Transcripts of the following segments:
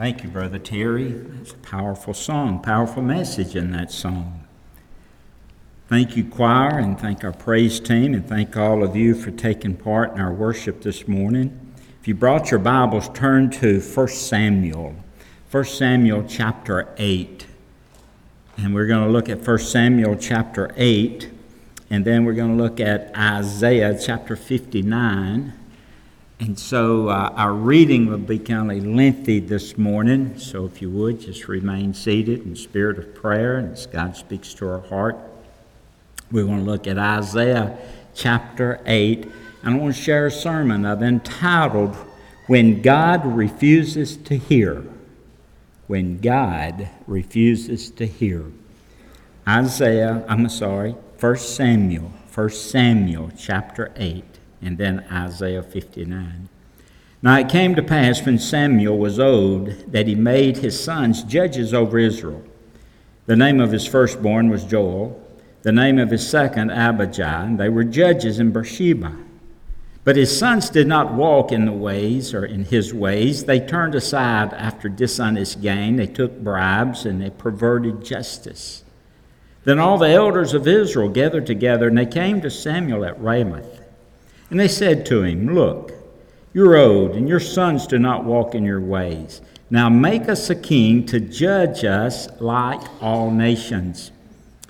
Thank you, Brother Terry. It's a powerful song, powerful message in that song. Thank you, choir, and thank our praise team, and thank all of you for taking part in our worship this morning. If you brought your Bibles, turn to 1 Samuel, 1 Samuel chapter 8. And we're going to look at 1 Samuel chapter 8, and then we're going to look at Isaiah chapter 59. And so uh, our reading will be kind of lengthy this morning. So if you would, just remain seated in spirit of prayer and as God speaks to our heart. We want to look at Isaiah chapter 8. And I want to share a sermon I've entitled, When God Refuses to Hear. When God Refuses to Hear. Isaiah, I'm sorry, 1 Samuel, 1 Samuel chapter 8 and then Isaiah 59. Now it came to pass when Samuel was old that he made his sons judges over Israel. The name of his firstborn was Joel, the name of his second Abijah, and they were judges in Beersheba. But his sons did not walk in the ways or in his ways. They turned aside after dishonest gain. They took bribes and they perverted justice. Then all the elders of Israel gathered together and they came to Samuel at Ramoth. And they said to him, Look, you're old, and your sons do not walk in your ways. Now make us a king to judge us like all nations.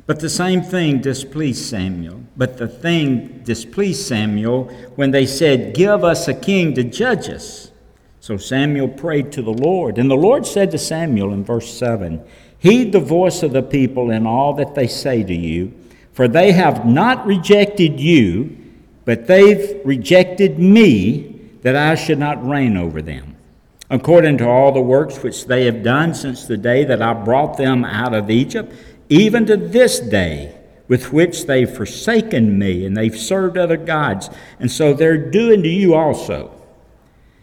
But the same thing displeased Samuel. But the thing displeased Samuel when they said, Give us a king to judge us. So Samuel prayed to the Lord. And the Lord said to Samuel in verse 7 Heed the voice of the people in all that they say to you, for they have not rejected you but they've rejected me that I should not reign over them. According to all the works which they have done since the day that I brought them out of Egypt, even to this day, with which they've forsaken me and they've served other gods, and so they're doing to you also.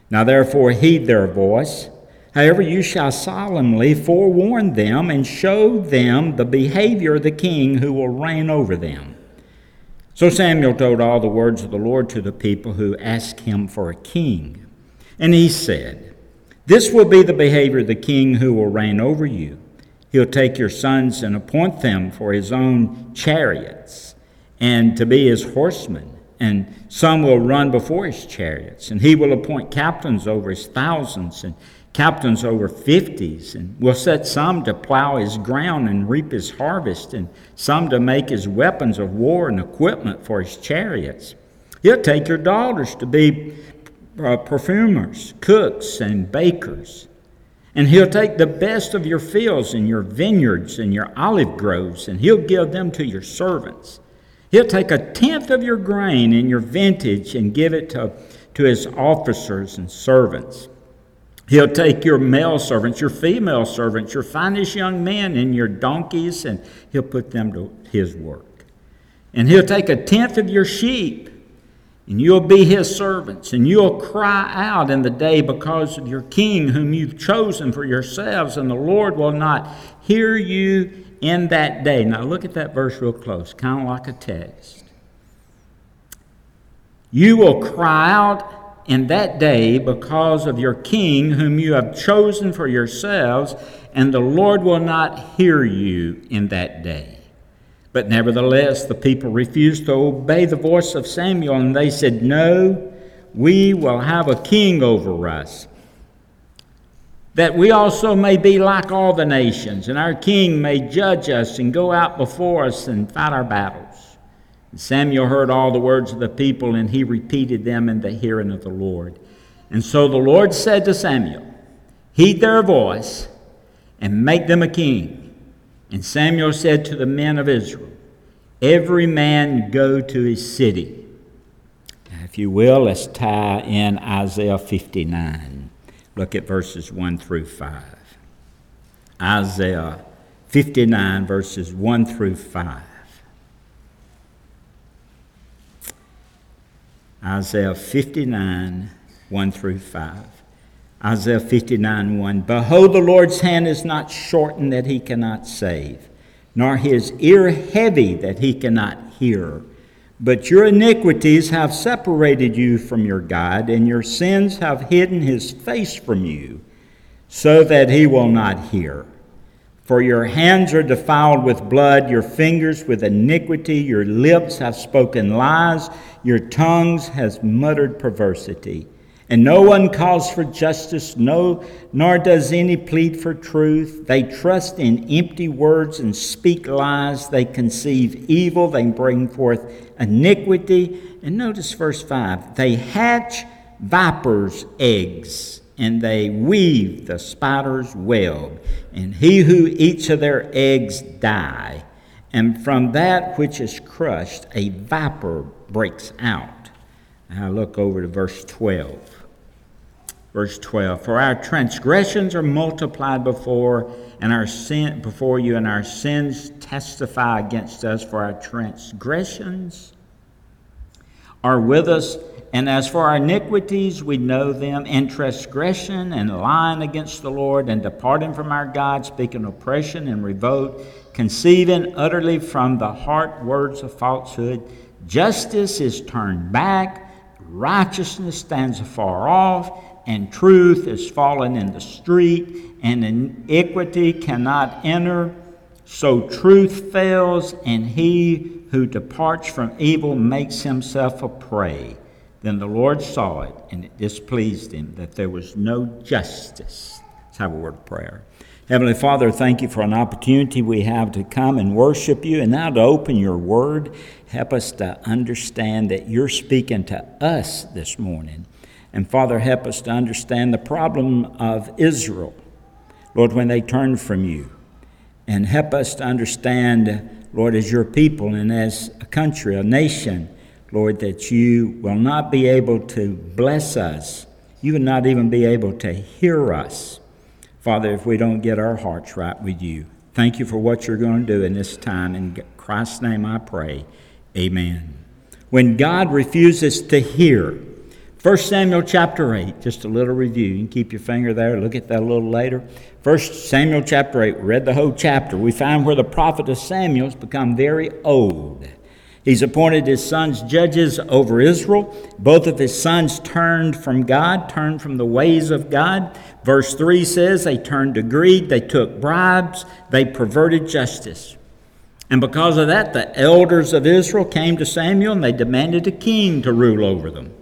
Now therefore heed their voice. However, you shall solemnly forewarn them and show them the behavior of the king who will reign over them. So Samuel told all the words of the Lord to the people who asked him for a king. And he said, This will be the behavior of the king who will reign over you. He'll take your sons and appoint them for his own chariots and to be his horsemen. And some will run before his chariots. And he will appoint captains over his thousands and captains over fifties, and will set some to plow his ground and reap his harvest, and some to make his weapons of war and equipment for his chariots. He'll take your daughters to be uh, perfumers, cooks, and bakers. And he'll take the best of your fields and your vineyards and your olive groves, and he'll give them to your servants. He'll take a tenth of your grain and your vintage and give it to, to his officers and servants. He'll take your male servants, your female servants, your finest young men, and your donkeys, and he'll put them to his work. And he'll take a tenth of your sheep, and you'll be his servants, and you'll cry out in the day because of your king whom you've chosen for yourselves, and the Lord will not hear you in that day. Now look at that verse real close, kind of like a text. You will cry out in that day because of your king whom you have chosen for yourselves, and the Lord will not hear you in that day. But nevertheless, the people refused to obey the voice of Samuel, and they said, No, we will have a king over us, that we also may be like all the nations, and our king may judge us and go out before us and fight our battles. Samuel heard all the words of the people, and he repeated them in the hearing of the Lord. And so the Lord said to Samuel, Heed their voice and make them a king. And Samuel said to the men of Israel, Every man go to his city. Now, if you will, let's tie in Isaiah 59. Look at verses 1 through 5. Isaiah 59, verses 1 through 5. Isaiah 59, 1 through 5. Isaiah 59, 1. Behold, the Lord's hand is not shortened that he cannot save, nor his ear heavy that he cannot hear. But your iniquities have separated you from your God, and your sins have hidden his face from you, so that he will not hear. For your hands are defiled with blood, your fingers with iniquity, your lips have spoken lies, your tongues has muttered perversity. And no one calls for justice, no, nor does any plead for truth. They trust in empty words and speak lies. They conceive evil, they bring forth iniquity. And notice verse 5 they hatch vipers' eggs, and they weave the spider's web. And he who eats of their eggs die. And from that which is crushed, a viper breaks out. Now look over to verse 12. Verse 12 For our transgressions are multiplied before and our sin before you, and our sins testify against us, for our transgressions are with us. And as for our iniquities, we know them in transgression and lying against the Lord, and departing from our God, speaking oppression and revolt, conceiving utterly from the heart words of falsehood. Justice is turned back, righteousness stands afar off and truth is fallen in the street, and iniquity cannot enter. So truth fails, and he who departs from evil makes himself a prey. Then the Lord saw it, and it displeased him that there was no justice. Let's have a word of prayer. Heavenly Father, thank you for an opportunity we have to come and worship you and now to open your word. Help us to understand that you're speaking to us this morning. And Father, help us to understand the problem of Israel, Lord, when they turned from you. And help us to understand, Lord, as your people and as a country, a nation, Lord, that you will not be able to bless us. You will not even be able to hear us, Father, if we don't get our hearts right with you. Thank you for what you're going to do in this time. In Christ's name I pray. Amen. When God refuses to hear, 1 Samuel chapter 8, just a little review. You can keep your finger there, look at that a little later. 1 Samuel chapter 8, read the whole chapter. We find where the prophet of Samuel has become very old. He's appointed his sons judges over Israel. Both of his sons turned from God, turned from the ways of God. Verse 3 says they turned to greed, they took bribes, they perverted justice. And because of that, the elders of Israel came to Samuel and they demanded a king to rule over them.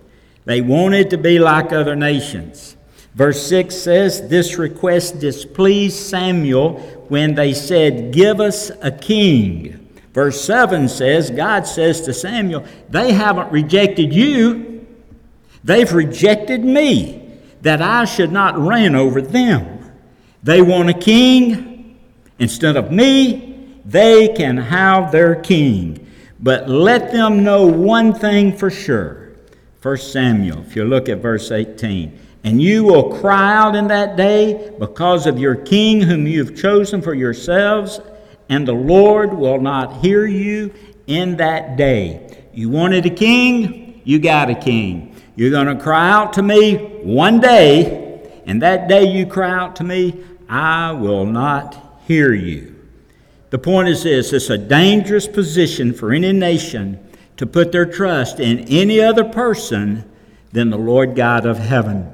They wanted to be like other nations. Verse 6 says, This request displeased Samuel when they said, Give us a king. Verse 7 says, God says to Samuel, They haven't rejected you, they've rejected me, that I should not reign over them. They want a king instead of me, they can have their king. But let them know one thing for sure 1 Samuel, if you look at verse 18. And you will cry out in that day because of your king whom you have chosen for yourselves, and the Lord will not hear you in that day. You wanted a king, you got a king. You're going to cry out to me one day, and that day you cry out to me, I will not hear you. The point is this it's a dangerous position for any nation to put their trust in any other person than the Lord God of heaven.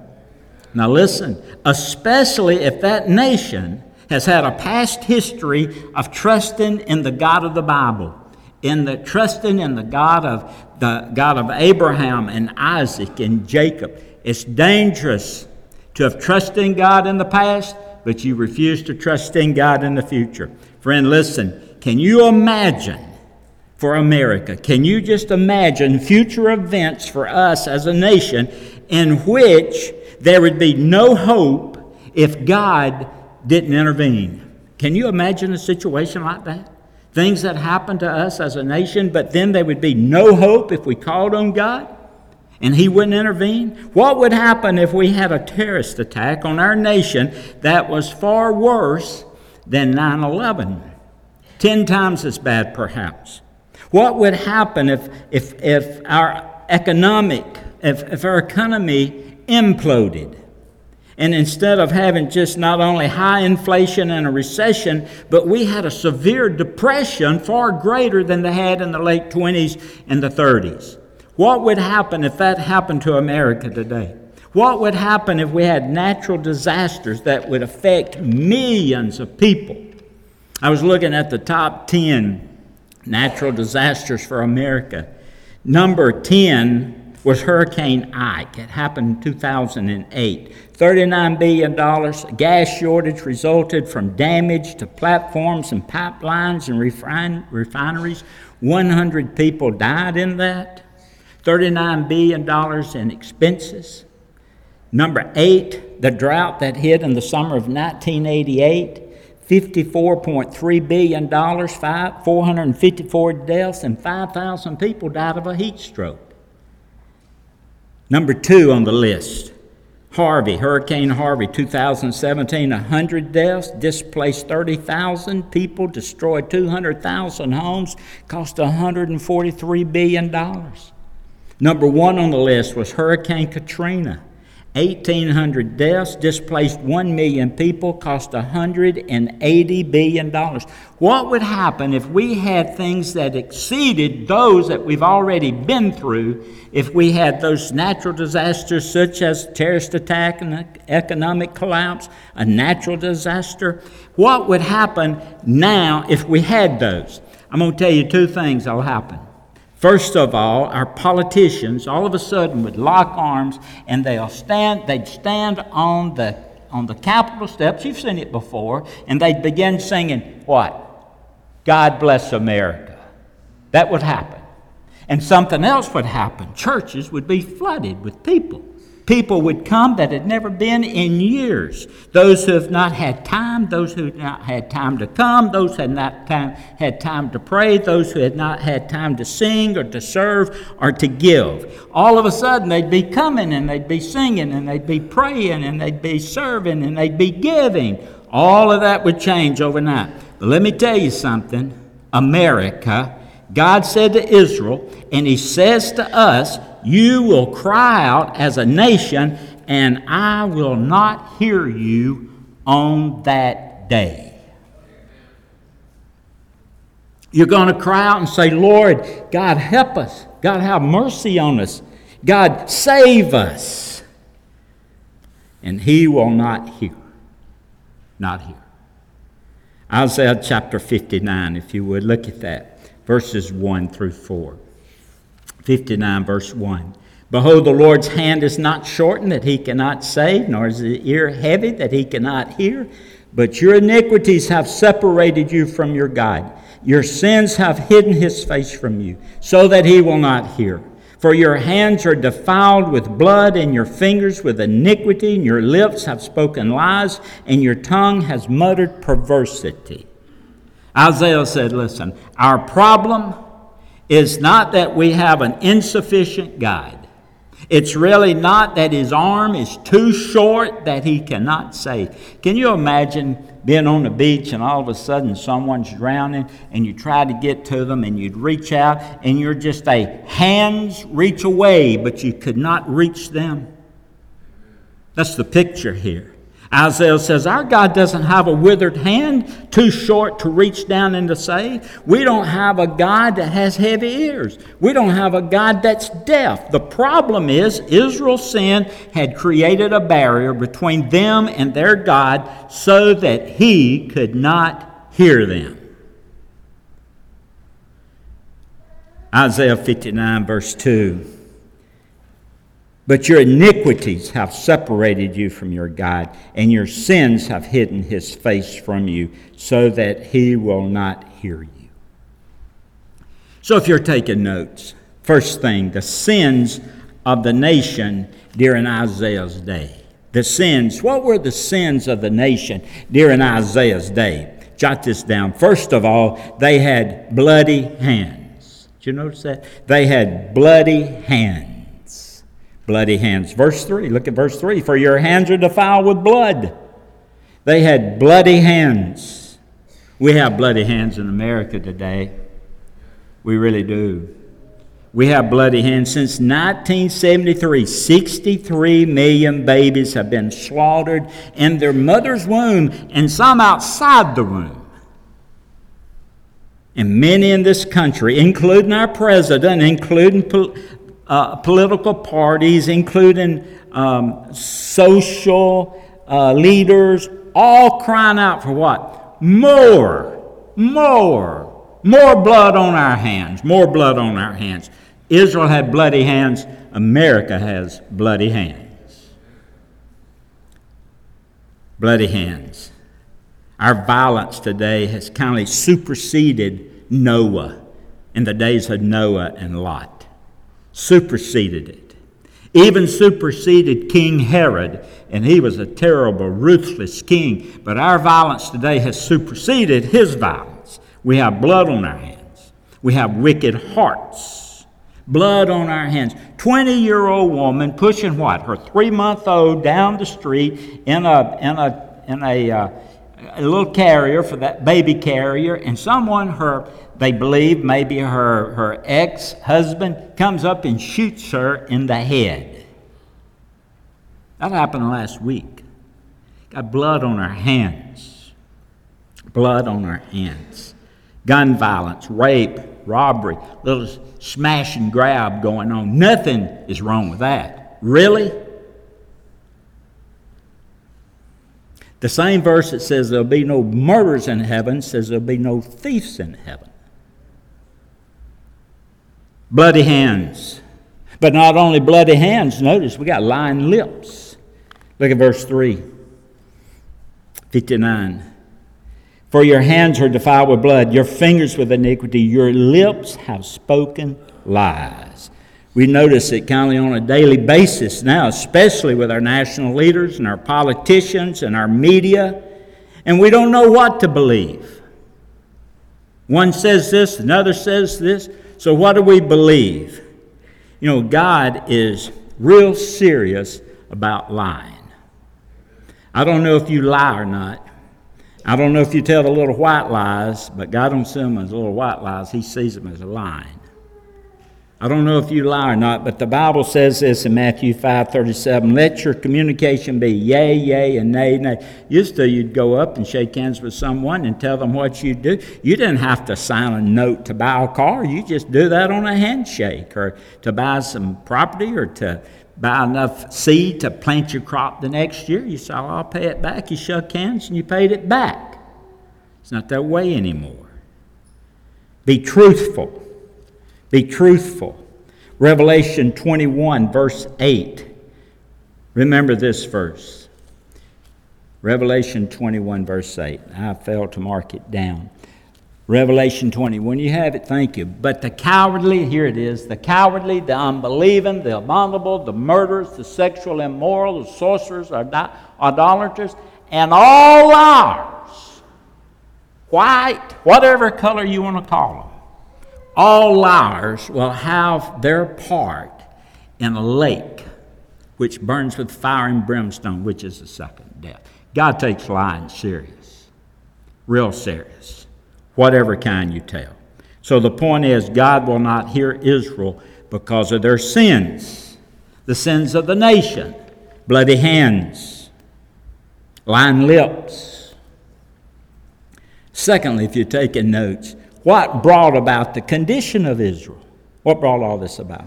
Now, listen, especially if that nation has had a past history of trusting in the God of the Bible, in the trusting in the God of the God of Abraham and Isaac and Jacob. It's dangerous to have trusted in God in the past, but you refuse to trust in God in the future. Friend, listen, can you imagine for America. Can you just imagine future events for us as a nation in which there would be no hope if God didn't intervene? Can you imagine a situation like that? Things that happen to us as a nation, but then there would be no hope if we called on God and He wouldn't intervene? What would happen if we had a terrorist attack on our nation that was far worse than 9 11? Ten times as bad, perhaps. What would happen if, if, if our economic, if, if our economy imploded? And instead of having just not only high inflation and a recession, but we had a severe depression far greater than they had in the late 20s and the 30s. What would happen if that happened to America today? What would happen if we had natural disasters that would affect millions of people? I was looking at the top 10 natural disasters for America. Number 10 was Hurricane Ike. It happened in 2008. $39 billion. Gas shortage resulted from damage to platforms and pipelines and refine, refineries. 100 people died in that. $39 billion in expenses. Number eight, the drought that hit in the summer of 1988. $54.3 billion, 454 deaths, and 5,000 people died of a heat stroke. Number two on the list, Harvey, Hurricane Harvey, 2017, 100 deaths, displaced 30,000 people, destroyed 200,000 homes, cost $143 billion. Number one on the list was Hurricane Katrina. 1,800 deaths, displaced 1 million people, cost $180 billion. What would happen if we had things that exceeded those that we've already been through? If we had those natural disasters such as terrorist attack and economic collapse, a natural disaster? What would happen now if we had those? I'm going to tell you two things that'll happen. First of all, our politicians all of a sudden would lock arms and they'll stand, they'd stand on the, on the Capitol steps, you've seen it before, and they'd begin singing, What? God bless America. That would happen. And something else would happen. Churches would be flooded with people. People would come that had never been in years. Those who have not had time, those who have not had time to come, those who had not time, had time to pray, those who had not had time to sing or to serve or to give. All of a sudden, they'd be coming and they'd be singing and they'd be praying and they'd be serving and they'd be giving. All of that would change overnight. But let me tell you something America, God said to Israel, and He says to us, you will cry out as a nation, and I will not hear you on that day. You're going to cry out and say, Lord, God, help us. God, have mercy on us. God, save us. And he will not hear. Not hear. Isaiah chapter 59, if you would, look at that, verses 1 through 4. 59, verse 1. Behold, the Lord's hand is not shortened that he cannot save, nor is his ear heavy that he cannot hear. But your iniquities have separated you from your God. Your sins have hidden his face from you, so that he will not hear. For your hands are defiled with blood, and your fingers with iniquity, and your lips have spoken lies, and your tongue has muttered perversity. Isaiah said, Listen, our problem is not that we have an insufficient guide. It's really not that his arm is too short that he cannot save. Can you imagine being on the beach and all of a sudden someone's drowning and you try to get to them and you'd reach out and you're just a hand's reach away, but you could not reach them? That's the picture here. Isaiah says, Our God doesn't have a withered hand too short to reach down and to save. We don't have a God that has heavy ears. We don't have a God that's deaf. The problem is, Israel's sin had created a barrier between them and their God so that he could not hear them. Isaiah 59, verse 2. But your iniquities have separated you from your God, and your sins have hidden his face from you, so that he will not hear you. So, if you're taking notes, first thing, the sins of the nation during Isaiah's day. The sins, what were the sins of the nation during Isaiah's day? Jot this down. First of all, they had bloody hands. Did you notice that? They had bloody hands bloody hands. Verse 3, look at verse 3 For your hands are defiled with blood. They had bloody hands. We have bloody hands in America today. We really do. We have bloody hands. Since 1973, 63 million babies have been slaughtered in their mother's womb and some outside the womb. And many in this country, including our president, including uh, political parties, including um, social uh, leaders, all crying out for what? More, more, more blood on our hands, more blood on our hands. Israel had bloody hands, America has bloody hands. Bloody hands. Our violence today has kind of superseded Noah in the days of Noah and Lot. Superseded it. Even superseded King Herod, and he was a terrible, ruthless king. But our violence today has superseded his violence. We have blood on our hands, we have wicked hearts. Blood on our hands. 20 year old woman pushing what? Her three month old down the street in a, in a, in a, uh, a little carrier for that baby carrier, and someone, her, they believe maybe her, her ex husband, comes up and shoots her in the head. That happened last week. Got blood on her hands. Blood on our hands. Gun violence, rape, robbery, little smash and grab going on. Nothing is wrong with that. Really? The same verse that says there'll be no murders in heaven says there'll be no thieves in heaven. Bloody hands. But not only bloody hands, notice we got lying lips. Look at verse 3, 59. For your hands are defiled with blood, your fingers with iniquity, your lips have spoken lies. We notice it kind of on a daily basis now, especially with our national leaders and our politicians and our media, and we don't know what to believe. One says this, another says this. So, what do we believe? You know, God is real serious about lying. I don't know if you lie or not. I don't know if you tell the little white lies, but God don't see them as little white lies. He sees them as a lying. I don't know if you lie or not, but the Bible says this in Matthew 5 37. Let your communication be yea, yea, and nay, nay. Used to, you'd go up and shake hands with someone and tell them what you do. You didn't have to sign a note to buy a car. You just do that on a handshake or to buy some property or to buy enough seed to plant your crop the next year. You said, I'll pay it back. You shook hands and you paid it back. It's not that way anymore. Be truthful. Be truthful. Revelation 21, verse 8. Remember this verse. Revelation 21, verse 8. I failed to mark it down. Revelation 20. When you have it, thank you. But the cowardly, here it is the cowardly, the unbelieving, the abominable, the murderers, the sexual immoral, the sorcerers, idolaters, and all ours, white, whatever color you want to call them, all liars will have their part in a lake which burns with fire and brimstone, which is the second death. God takes lying serious, real serious, whatever kind you tell. So the point is, God will not hear Israel because of their sins, the sins of the nation, bloody hands, lying lips. Secondly, if you're taking notes, what brought about the condition of Israel? What brought all this about?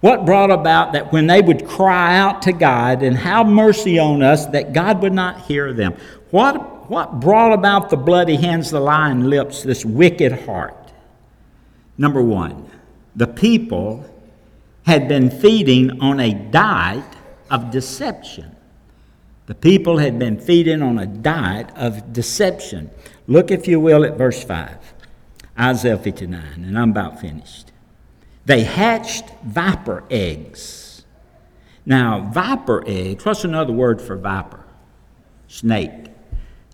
What brought about that when they would cry out to God and have mercy on us, that God would not hear them? What, what brought about the bloody hands, the lying lips, this wicked heart? Number one, the people had been feeding on a diet of deception. The people had been feeding on a diet of deception. Look, if you will, at verse 5. Isaiah 59, and I'm about finished. They hatched viper eggs. Now, viper eggs, what's another word for viper? Snake.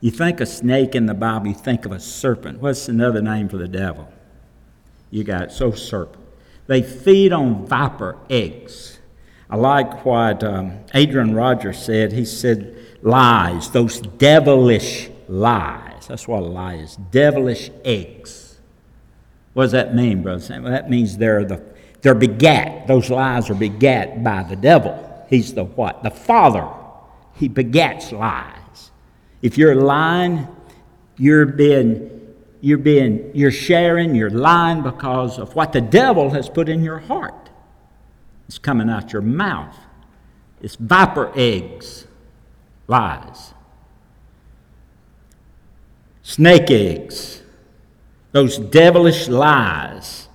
You think a snake in the Bible, you think of a serpent. What's another name for the devil? You got it, so serpent. They feed on viper eggs. I like what um, Adrian Rogers said. He said, lies, those devilish lies. That's what a lie is devilish eggs. What does that mean, Brother Sam? That means they're the they're begat. Those lies are begat by the devil. He's the what? The father. He begats lies. If you're lying, you're being you're being you're sharing, you're lying because of what the devil has put in your heart. It's coming out your mouth. It's viper eggs, lies. Snake eggs, those devilish lies.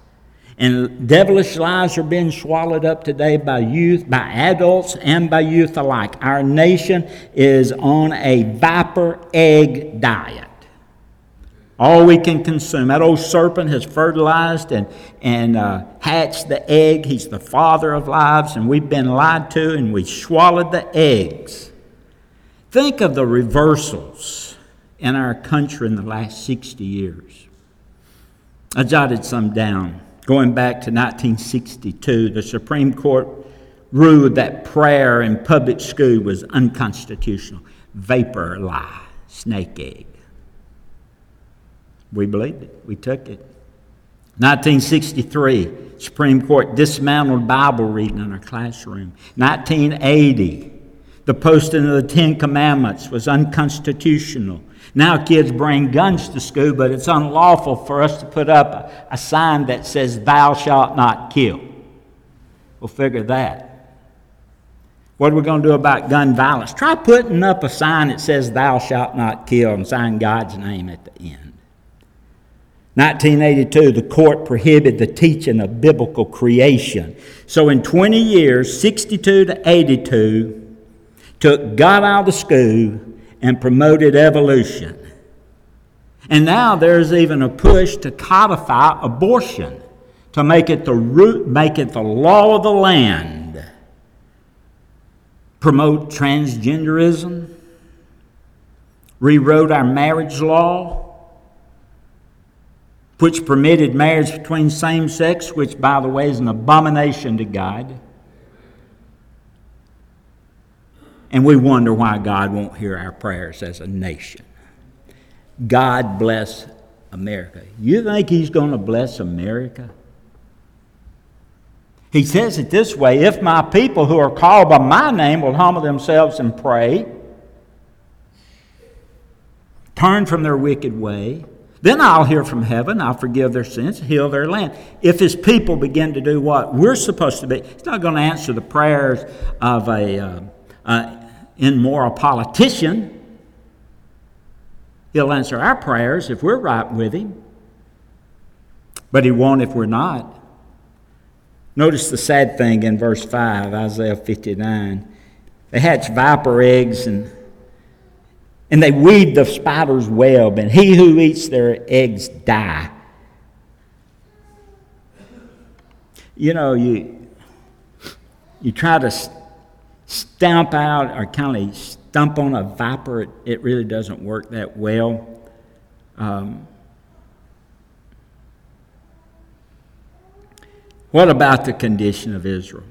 And devilish lies are being swallowed up today by youth, by adults, and by youth alike. Our nation is on a viper egg diet. All we can consume. That old serpent has fertilized and, and uh, hatched the egg. He's the father of lives, and we've been lied to, and we swallowed the eggs. Think of the reversals in our country in the last 60 years. I jotted some down. Going back to 1962, the Supreme Court ruled that prayer in public school was unconstitutional. Vapor lie, snake egg. We believed it. We took it. 1963, Supreme Court dismantled Bible reading in our classroom. 1980, the posting of the Ten Commandments was unconstitutional. Now kids bring guns to school, but it's unlawful for us to put up a, a sign that says, Thou shalt not kill. We'll figure that. What are we going to do about gun violence? Try putting up a sign that says, Thou shalt not kill, and sign God's name at the end. 1982, the court prohibited the teaching of biblical creation. So in 20 years, 62 to 82, took God out of the school and promoted evolution. And now there's even a push to codify abortion, to make it the root, make it the law of the land. Promote transgenderism, rewrote our marriage law which permitted marriage between same sex, which, by the way, is an abomination to God. And we wonder why God won't hear our prayers as a nation. God bless America. You think He's going to bless America? He says it this way If my people who are called by my name will humble themselves and pray, turn from their wicked way, then I'll hear from heaven, I'll forgive their sins, heal their land. If his people begin to do what we're supposed to be, he's not going to answer the prayers of a uh, uh, immoral politician. He'll answer our prayers if we're right with him, but he won't if we're not. Notice the sad thing in verse 5, Isaiah 59. They hatch viper eggs and and they weave the spider's web, and he who eats their eggs die. You know, you, you try to stamp out or kind of stump on a viper, it, it really doesn't work that well. Um, what about the condition of Israel?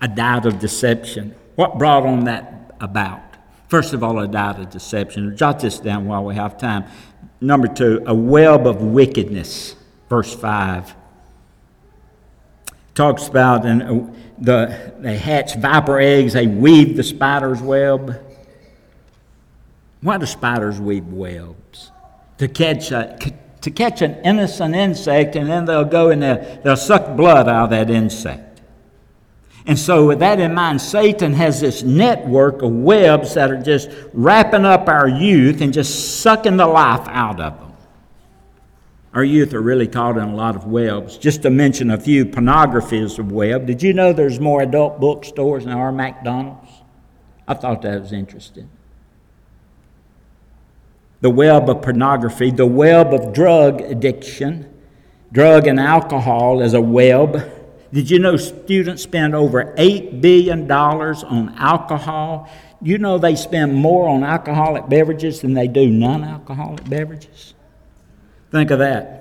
A diet of deception. What brought on that about? First of all, a diet of deception. Jot this down while we have time. Number two, a web of wickedness. Verse 5 talks about and uh, the they hatch viper eggs, they weave the spider's web. Why do spiders weave webs? To catch a, to catch an innocent insect, and then they'll go and they'll, they'll suck blood out of that insect. And so, with that in mind, Satan has this network of webs that are just wrapping up our youth and just sucking the life out of them. Our youth are really caught in a lot of webs. Just to mention a few, pornography is a web. Did you know there's more adult bookstores than our McDonald's? I thought that was interesting. The web of pornography, the web of drug addiction, drug and alcohol is a web did you know students spend over $8 billion on alcohol? You know they spend more on alcoholic beverages than they do non alcoholic beverages? Think of that.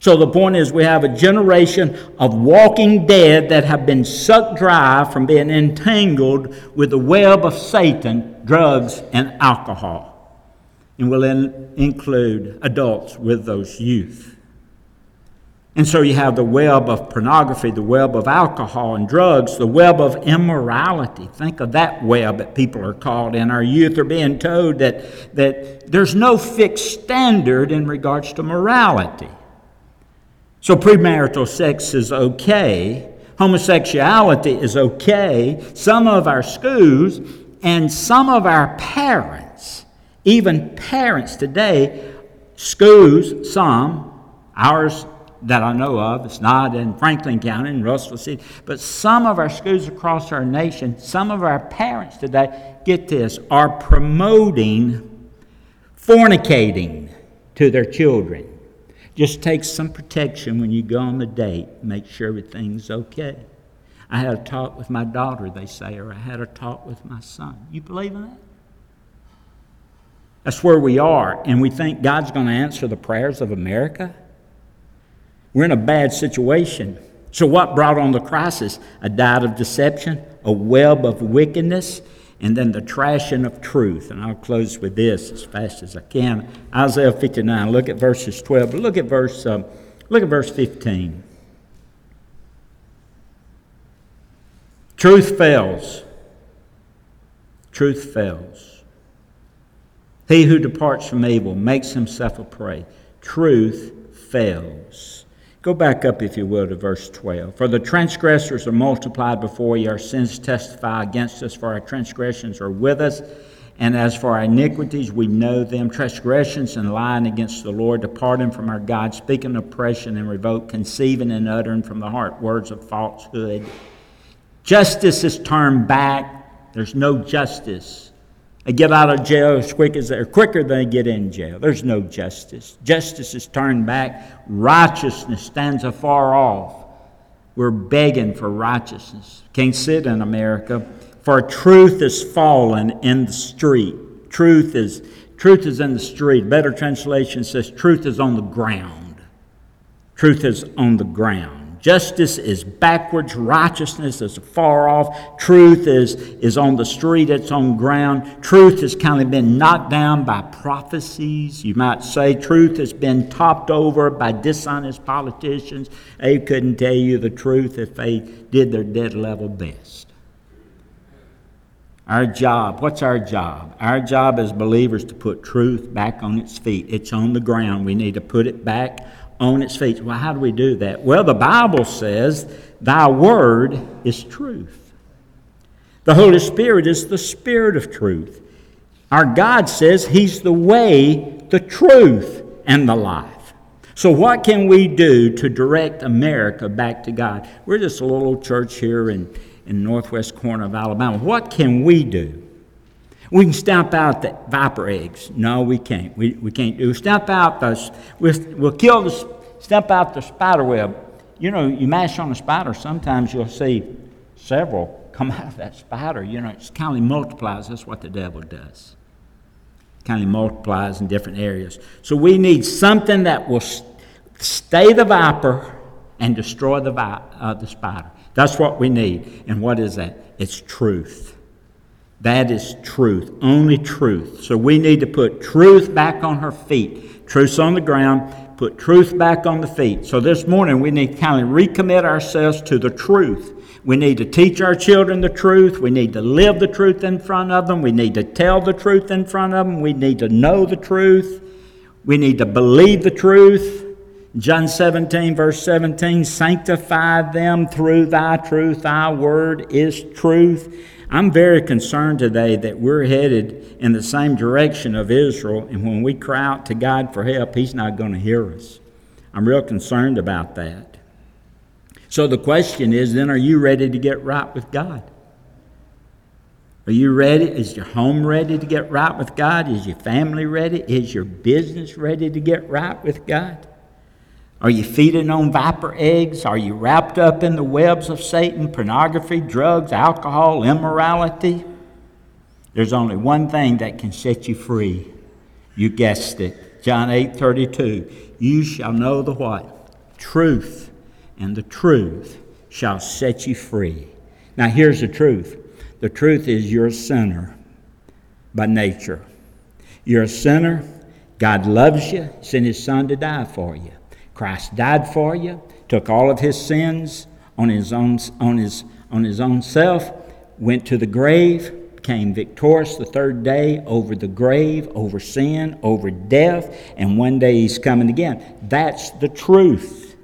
So the point is, we have a generation of walking dead that have been sucked dry from being entangled with the web of Satan, drugs, and alcohol. And will in- include adults with those youth. And so you have the web of pornography, the web of alcohol and drugs, the web of immorality. Think of that web that people are caught in. Our youth are being told that, that there's no fixed standard in regards to morality. So premarital sex is okay, Homosexuality is okay. Some of our schools and some of our parents, even parents today, schools, some, ours that I know of, it's not in Franklin County, in Russellville, but some of our schools across our nation, some of our parents today, get this, are promoting fornicating to their children. Just take some protection when you go on the date, make sure everything's okay. I had a talk with my daughter, they say, or I had a talk with my son. You believe in that? That's where we are, and we think God's going to answer the prayers of America. We're in a bad situation. So, what brought on the crisis? A diet of deception, a web of wickedness, and then the trashing of truth. And I'll close with this as fast as I can. Isaiah 59. Look at verses 12, but look at verse, uh, look at verse 15. Truth fails. Truth fails. He who departs from evil makes himself a prey. Truth fails. Go back up, if you will, to verse 12. For the transgressors are multiplied before you, our sins testify against us, for our transgressions are with us. And as for our iniquities, we know them. Transgressions and lying against the Lord, departing from our God, speaking oppression and revolt, conceiving and uttering from the heart words of falsehood. Justice is turned back. There's no justice. They get out of jail as quick as they're quicker than they get in jail. There's no justice. Justice is turned back. Righteousness stands afar off. We're begging for righteousness. Can't sit in America. For truth is fallen in the street. Truth is truth is in the street. Better translation says truth is on the ground. Truth is on the ground. Justice is backwards, righteousness is far off, truth is, is on the street, it's on ground. Truth has kind of been knocked down by prophecies, you might say. Truth has been topped over by dishonest politicians. They couldn't tell you the truth if they did their dead level best. Our job, what's our job? Our job as believers to put truth back on its feet. It's on the ground. We need to put it back on its feet. Well, how do we do that? Well, the Bible says, Thy word is truth. The Holy Spirit is the Spirit of truth. Our God says He's the way, the truth, and the life. So, what can we do to direct America back to God? We're just a little church here in, in northwest corner of Alabama. What can we do? We can stamp out the viper eggs. No, we can't. We, we can't do. Stamp out the. We'll, we'll kill the. Stamp out the spider web. You know, you mash on a spider. Sometimes you'll see several come out of that spider. You know, it kind of multiplies. That's what the devil does. Kind of multiplies in different areas. So we need something that will stay the viper and destroy the, vi- uh, the spider. That's what we need. And what is that? It's truth. That is truth, only truth. So we need to put truth back on her feet. Truth's on the ground, put truth back on the feet. So this morning we need to kind of recommit ourselves to the truth. We need to teach our children the truth. We need to live the truth in front of them. We need to tell the truth in front of them. We need to know the truth. We need to believe the truth. John 17, verse 17 Sanctify them through thy truth. Thy word is truth. I'm very concerned today that we're headed in the same direction of Israel, and when we cry out to God for help, He's not going to hear us. I'm real concerned about that. So the question is then, are you ready to get right with God? Are you ready? Is your home ready to get right with God? Is your family ready? Is your business ready to get right with God? Are you feeding on viper eggs? Are you wrapped up in the webs of Satan, pornography, drugs, alcohol, immorality? There's only one thing that can set you free. You guessed it. John 8 32. You shall know the what? Truth, and the truth shall set you free. Now, here's the truth the truth is you're a sinner by nature. You're a sinner. God loves you, sent his son to die for you. Christ died for you, took all of his sins on his own, on his, on his own self, went to the grave, came victorious the third day over the grave, over sin, over death, and one day he's coming again. That's the truth.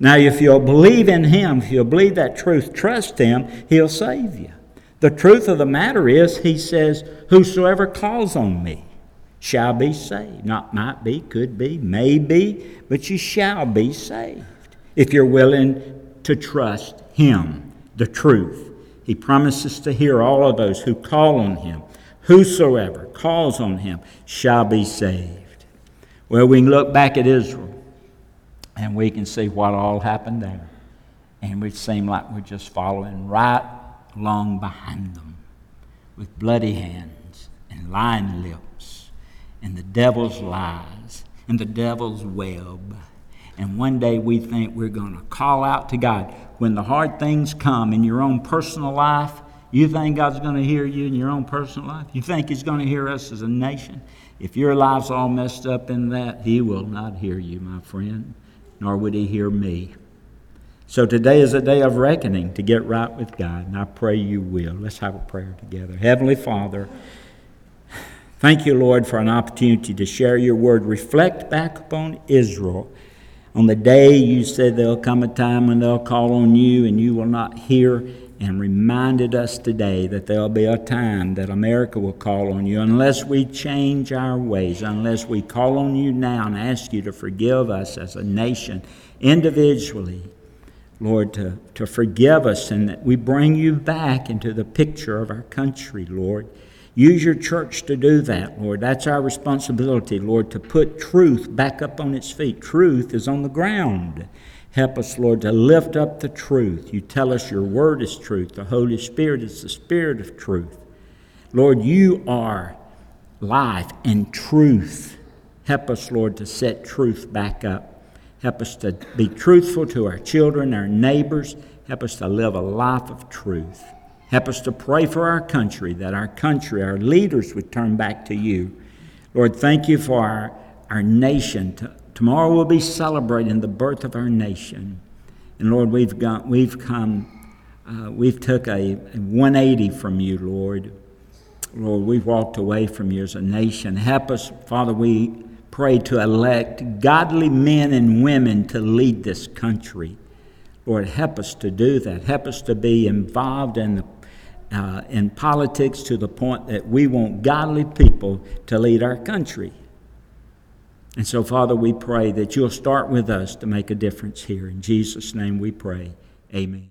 Now, if you'll believe in Him, if you'll believe that truth, trust Him, He'll save you. The truth of the matter is, He says, Whosoever calls on me shall be saved. Not might be, could be, may be, but you shall be saved if you're willing to trust Him, the truth. He promises to hear all of those who call on Him. Whosoever calls on Him shall be saved. Well, we can look back at Israel and we can see what all happened there. And we seem like we're just following right along behind them with bloody hands and lying lips and the devil's lies and the devil's web. And one day we think we're going to call out to God. When the hard things come in your own personal life, you think God's going to hear you in your own personal life? You think He's going to hear us as a nation? If your life's all messed up in that, He will not hear you, my friend, nor would He hear me. So today is a day of reckoning to get right with God, and I pray you will. Let's have a prayer together. Heavenly Father, thank you, Lord, for an opportunity to share your word. Reflect back upon Israel on the day you said there'll come a time when they'll call on you and you will not hear, and reminded us today that there'll be a time that America will call on you unless we change our ways, unless we call on you now and ask you to forgive us as a nation individually. Lord, to, to forgive us and that we bring you back into the picture of our country, Lord. Use your church to do that, Lord. That's our responsibility, Lord, to put truth back up on its feet. Truth is on the ground. Help us, Lord, to lift up the truth. You tell us your word is truth. The Holy Spirit is the Spirit of truth. Lord, you are life and truth. Help us, Lord, to set truth back up. Help us to be truthful to our children, our neighbors. Help us to live a life of truth. Help us to pray for our country, that our country, our leaders would turn back to you. Lord, thank you for our, our nation. Tomorrow we'll be celebrating the birth of our nation. And Lord, we've, got, we've come, uh, we've took a, a 180 from you, Lord. Lord, we've walked away from you as a nation. Help us, Father, we pray to elect godly men and women to lead this country. Lord, help us to do that. Help us to be involved in the uh, in politics to the point that we want godly people to lead our country. And so, Father, we pray that you'll start with us to make a difference here. In Jesus' name we pray. Amen.